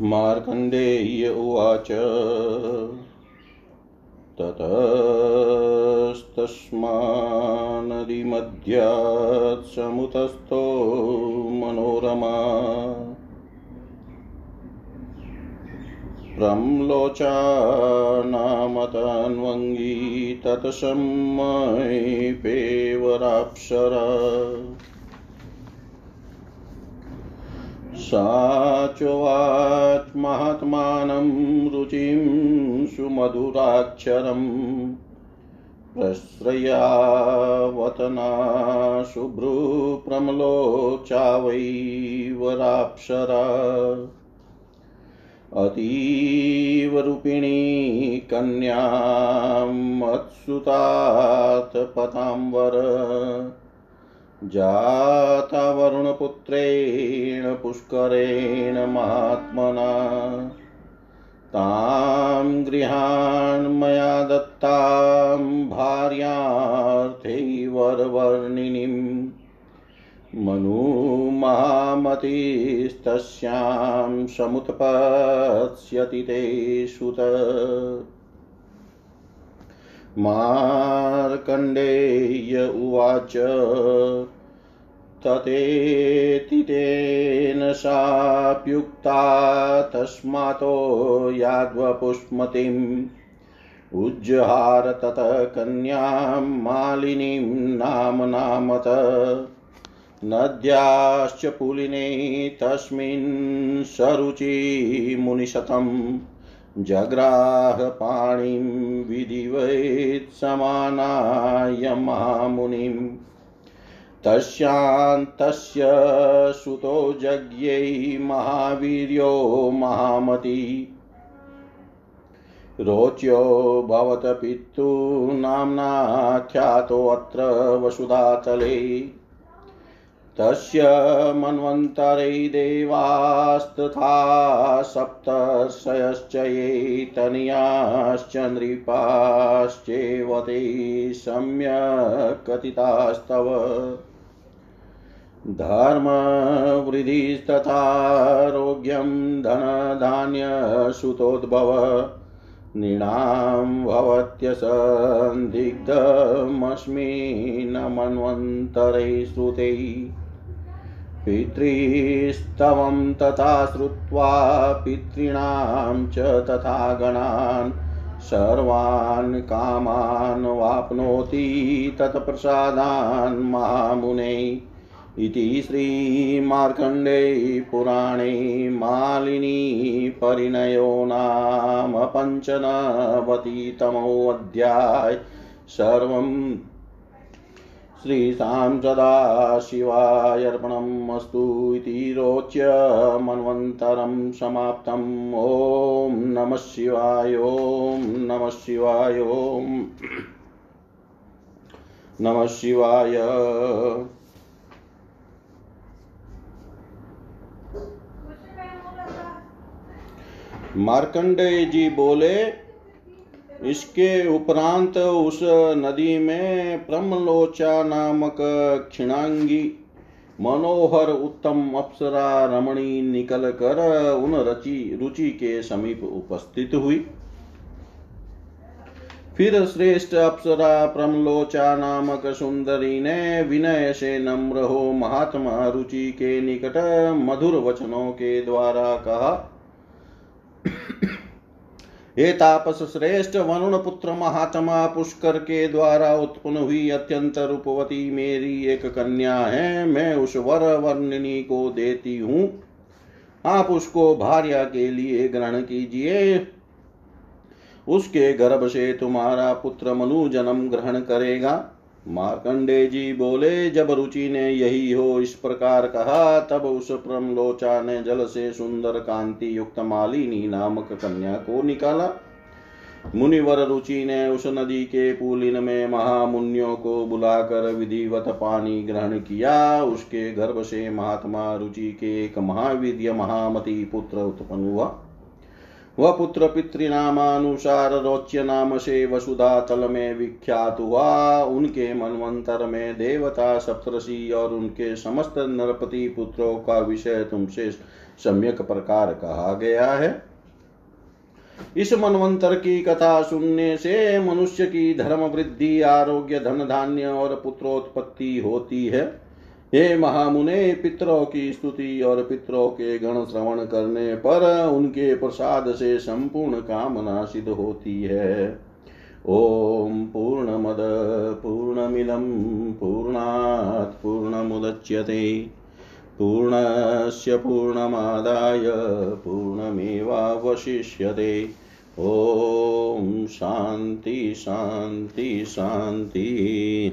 मार्कण्डेय्य उवाच। ततस्तस्मानदिमध्यात् समुतस्थो मनोरमा। प्रम्लोचानामतन्वङ्गी तत्सम्मयपेवराप्सरा सा चोवाच महात्मानं रुचिं सुमधुराक्षरम् प्रश्रयावतना शुभ्रुप्रमलोचा वै वराप्सरा अतीवरूपिणी कन्यामत्सुतात् पताम्बर जाता वरुणपुत्रेण पुष्करेण महात्मना। तां गृहान् मया दत्तां भार्यार्थैवरवर्णिनीम् मनुमामतिस्तस्यां समुत्पत्स्यति ते सुत। मार्कण्डेय उवाच। ततेति तेन साप्युक्ता तस्मातो याद्वपुष्मतिम् उज्जहार ततः कन्यां मालिनीं नाम नामत। नद्याश्च पुलिने तस्मिन् सरुचि मुनिशतं जग्राहपाणिं विधिवेत् समानाय महामुनिम् तस्यान्तस्य सुतो यज्ञै महावीर्यो महामती। रोच्यो भवत पितु नाम्ना ख्यातोऽत्र वसुधातले। तस्य मन्वन्तरै देवास्तथा सप्तर्षयश्च ये तनयाश्च नृपाश्चेव ते सम्यक् कथितास्तव। धर्मवृद्धिस्तथारोग्यं धनधान्यसुतोद्भव नृणां भवत्यसन्दिग्धमस्मिन् मन्वन्तरै श्रुते पितृस्तवं तथा श्रुत्वा पितॄणां च तथा गणान्। सर्वान् कामान् वाप्नोति तत्प्रसादान् महामुने इति श्रीमार्कण्डे पुराणे मालिनी परिणयो नाम पञ्चनवतितमोऽध्याय सर्वं श्रीशां सदाशिवायर्पणम् अस्तु इति रोच्य मन्वन्तरं समाप्तम्। ॐ नमः शिवाय, ॐ नमः शिवाय, ॐ नमः शिवाय। मार्कंडेय जी बोले इसके उपरांत उस नदी में प्रमलोचा नामक क्षिणांगी मनोहर उत्तम अप्सरा रमणी निकल कर उन रचि, रुचि के समीप उपस्थित हुई। फिर श्रेष्ठ अप्सरा प्रमलोचा नामक सुंदरी ने विनय से नम्र हो महात्मा रुचि के निकट मधुर वचनों के द्वारा कहा हे तापस श्रेष्ठ वरुण पुत्र महात्मा पुष्कर के द्वारा उत्पन्न हुई अत्यंत रूपवती मेरी एक कन्या है। मैं उस वर वर्णिनी को देती हूँ। आप उसको भार्या के लिए ग्रहण कीजिए। उसके गर्भ से तुम्हारा पुत्र मनु जन्म ग्रहण करेगा। मार्कंडे जी बोले, जब रुचि ने यही हो इस प्रकार कहा, तब उस प्रमलोचा ने जल से सुंदर कांति युक्त मालिनी नामक कन्या को निकाला। मुनिवर रुचि ने उस नदी के पुलिन में महामुनियों को बुलाकर विधिवत पानी ग्रहण किया। उसके गर्भ से महात्मा रुचि के एक महाविद्य महामती पुत्र उत्पन्न हुआ। वह पुत्र पितृनामानुसार रोच्य नाम से वसुधा तल में विख्यात हुआ उनके मनवंतर में देवता सप्तषि और उनके समस्त नरपति पुत्रों का विषय तुमसे सम्यक प्रकार कहा गया है। इस मनवंतर की कथा सुनने से मनुष्य की धर्म वृद्धि आरोग्य, धन धान्य और पुत्रोत्पत्ति होती है। हे महामुने, पितरों की स्तुति और पितरों के गण श्रवण करने पर उनके प्रसाद से संपूर्ण कामना सिद्ध होती है। ॐ पूर्णमद, पूर्णमिदं, पूर्णात् पूर्णमुदच्यते। पूर्णस्य पूर्णमादाय पूर्णमेवावशिष्यते। ॐ शान्ति शान्ति शान्ति।